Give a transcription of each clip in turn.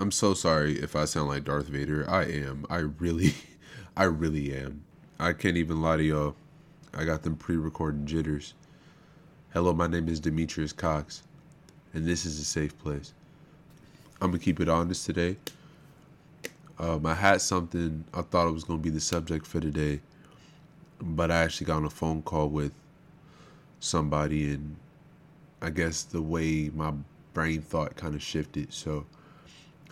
I'm so sorry if I sound like Darth Vader. I am. I really, I really am. I can't even lie to y'all. I got them pre recorded jitters. Hello, my name is Demetrius Cox, and this is a safe place. I'm going to keep it honest today. Um, I had something, I thought it was going to be the subject for today, but I actually got on a phone call with somebody, and I guess the way my brain thought kind of shifted. So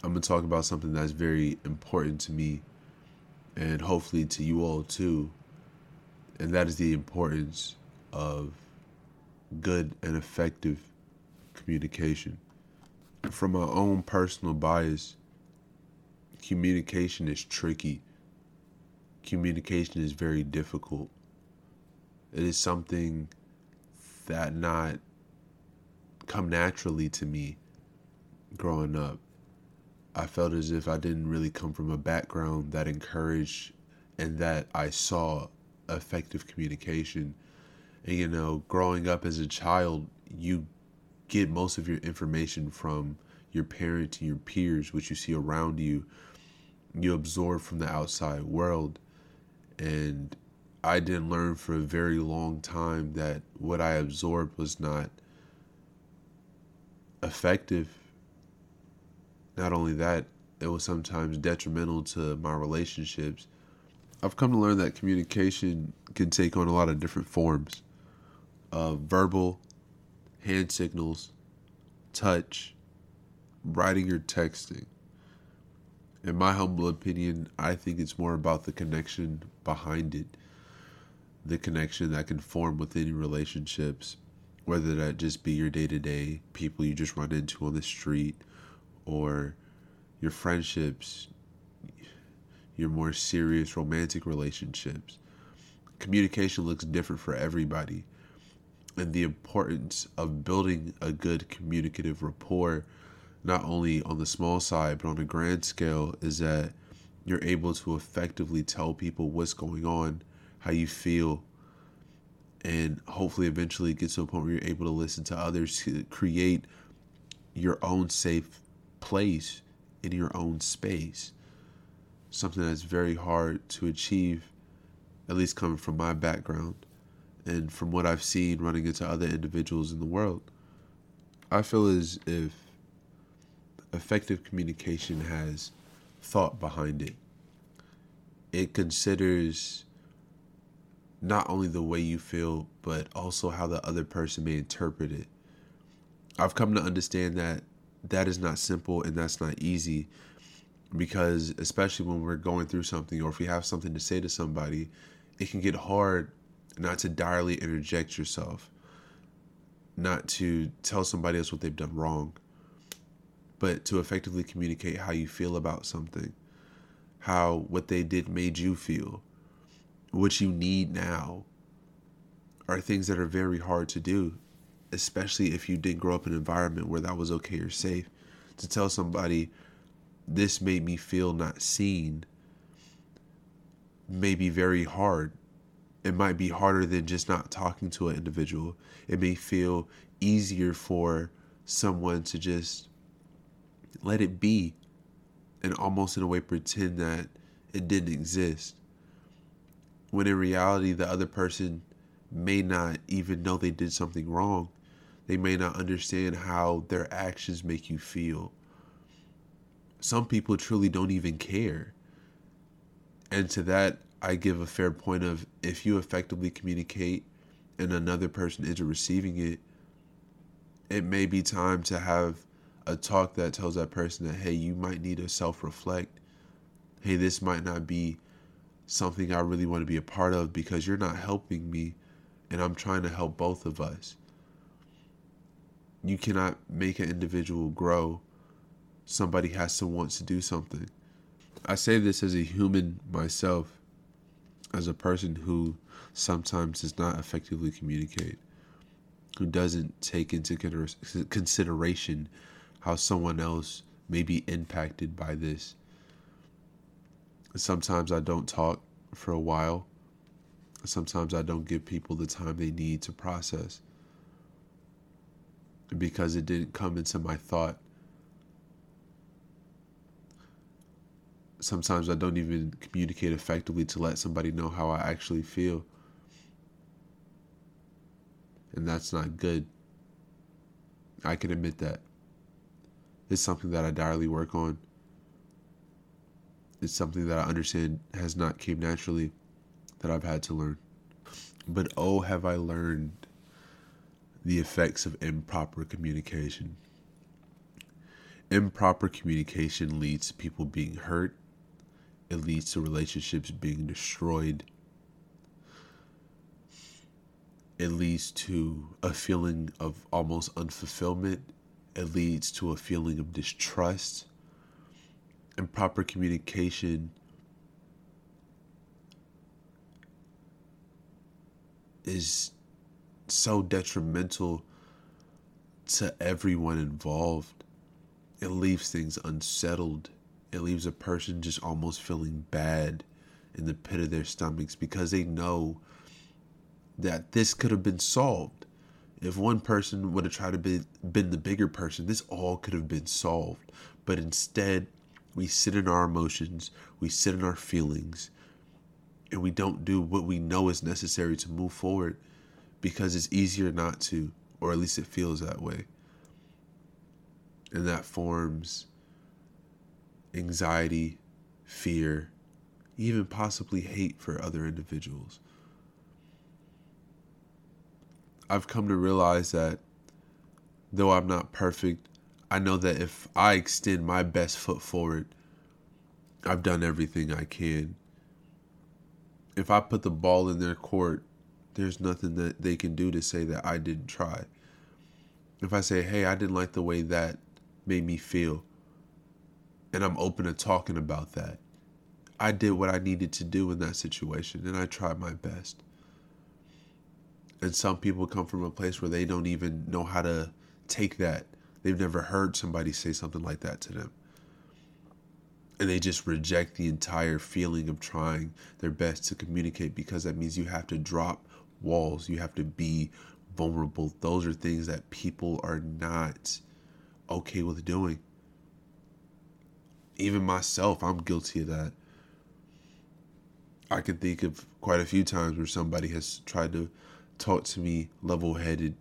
I'm going to talk about something that's very important to me and hopefully to you all too. And that is the importance of good and effective communication. From my own personal bias, communication is tricky. Communication is very difficult. It is something that not come naturally to me growing up. I felt as if I didn't really come from a background that encouraged and that I saw effective communication. And you know, growing up as a child, you get most of your information from your parents and your peers, which you see around you. You absorb from the outside world. And I didn't learn for a very long time that what I absorbed was not effective. Not only that, it was sometimes detrimental to my relationships. I've come to learn that communication can take on a lot of different forms uh, verbal, hand signals, touch, writing or texting. In my humble opinion, I think it's more about the connection behind it, the connection that can form within relationships whether that just be your day to day people you just run into on the street or your friendships, your more serious romantic relationships. Communication looks different for everybody. And the importance of building a good communicative rapport, not only on the small side, but on a grand scale, is that you're able to effectively tell people what's going on, how you feel, and hopefully eventually get to a point where you're able to listen to others to create your own safe place in your own space. Something that's very hard to achieve, at least coming from my background and from what I've seen running into other individuals in the world. I feel as if effective communication has thought behind it. It considers not only the way you feel, but also how the other person may interpret it. I've come to understand that that is not simple and that's not easy because, especially when we're going through something or if we have something to say to somebody, it can get hard not to direly interject yourself, not to tell somebody else what they've done wrong, but to effectively communicate how you feel about something, how what they did made you feel what you need now are things that are very hard to do, especially if you didn't grow up in an environment where that was okay or safe. To tell somebody, this made me feel not seen, may be very hard. It might be harder than just not talking to an individual. It may feel easier for someone to just let it be and almost in a way pretend that it didn't exist when in reality the other person may not even know they did something wrong. They may not understand how their actions make you feel. Some people truly don't even care. And to that, I give a fair point of if you effectively communicate and another person isn't receiving it, it may be time to have a talk that tells that person that, hey, you might need to self reflect. Hey, this might not be something I really want to be a part of because you're not helping me and I'm trying to help both of us. You cannot make an individual grow. Somebody has to want to do something. I say this as a human myself, as a person who sometimes does not effectively communicate, who doesn't take into consideration how someone else may be impacted by this Sometimes I don't talk for a while. Sometimes I don't give people the time they need to process because it didn't come into my thought sometimes I don't even communicate effectively to let somebody know how I actually feel. And that's not good. I can admit that. It's something that I direly work on. It's something that I understand has not came naturally that I've had to learn. But oh, have I learned the effects of improper communication. Improper communication leads to people being hurt, it leads to relationships being destroyed, it leads to a feeling of almost unfulfillment, it leads to a feeling of distrust. Improper communication is so detrimental to everyone involved. It leaves things unsettled. It leaves a person just almost feeling bad in the pit of their stomachs because they know that this could have been solved. If one person would have tried to be been the bigger person, this all could have been solved. But instead, we sit in our emotions, we sit in our feelings, and we don't do what we know is necessary to move forward because it's easier not to, or at least it feels that way. And that forms anxiety, fear, even possibly hate for other individuals. I've come to realize that though I'm not perfect, I know that if I extend my best foot forward, I've done everything I can. If I put the ball in their court there's nothing that they can do to say that I didn't try. If I say, hey, I didn't like the way that made me feel, and I'm open to talking about that, I did what I needed to do in that situation and I tried my best. And some people come from a place where they don't even know how to take that. They've never heard somebody say something like that to them. And they just reject the entire feeling of trying their best to communicate because that means you have to drop walls. You have to be vulnerable. Those are things that people are not okay with doing. Even myself, I'm guilty of that. I can think of quite a few times where somebody has tried to talk to me level headed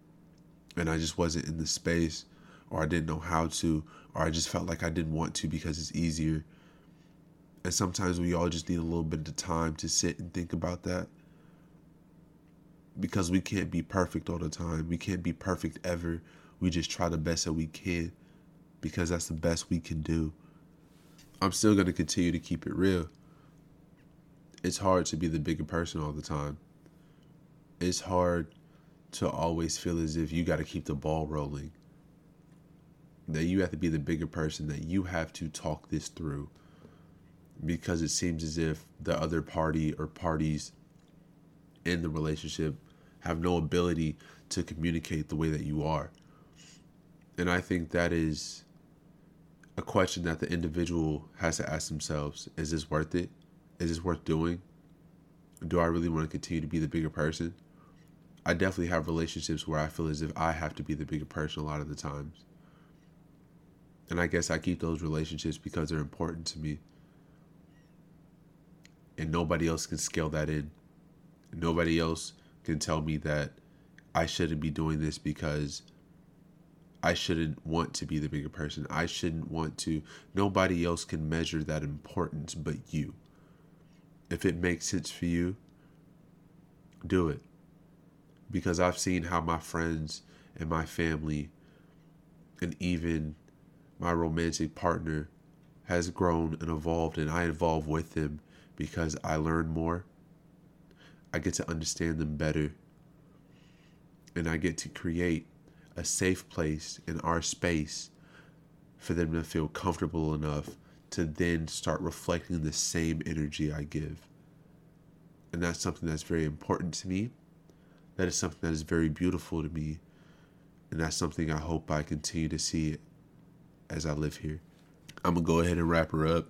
and I just wasn't in the space or I didn't know how to or I just felt like I didn't want to because it's easier. And sometimes we all just need a little bit of time to sit and think about that because we can't be perfect all the time. We can't be perfect ever. We just try the best that we can because that's the best we can do. I'm still going to continue to keep it real. It's hard to be the bigger person all the time. It's hard to always feel as if you got to keep the ball rolling. That you have to be the bigger person, that you have to talk this through. Because it seems as if the other party or parties in the relationship have no ability to communicate the way that you are. And I think that is a question that the individual has to ask themselves Is this worth it? Is this worth doing? Do I really want to continue to be the bigger person? I definitely have relationships where I feel as if I have to be the bigger person a lot of the times. And I guess I keep those relationships because they're important to me. And nobody else can scale that in. Nobody else can tell me that I shouldn't be doing this because I shouldn't want to be the bigger person. I shouldn't want to. Nobody else can measure that importance but you. If it makes sense for you, do it. Because I've seen how my friends and my family and even my romantic partner has grown and evolved, and I evolve with them because I learn more I get to understand them better. And I get to create a safe place in our space for them to feel comfortable enough to then start reflecting the same energy I give. And that's something that's very important to me. That is something that is very beautiful to me. And that's something I hope I continue to see as I live here. I'm going to go ahead and wrap her up.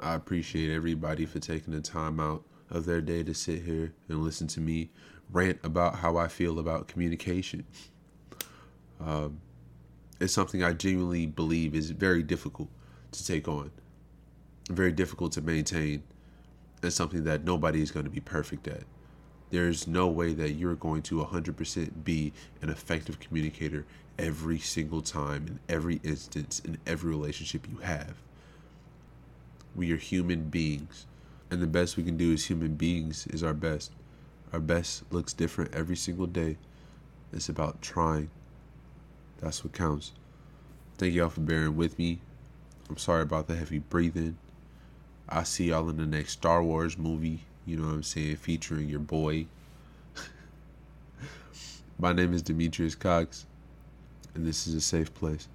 I appreciate everybody for taking the time out of their day to sit here and listen to me rant about how I feel about communication. Um, it's something I genuinely believe is very difficult to take on. very difficult to maintain and something that nobody is going to be perfect at. There's no way that you're going to 100% be an effective communicator every single time, in every instance, in every relationship you have. We are human beings, and the best we can do as human beings is our best. Our best looks different every single day. It's about trying. That's what counts. Thank y'all for bearing with me. I'm sorry about the heavy breathing. I'll see y'all in the next Star Wars movie, you know what I'm saying, featuring your boy. My name is Demetrius Cox, and this is a safe place.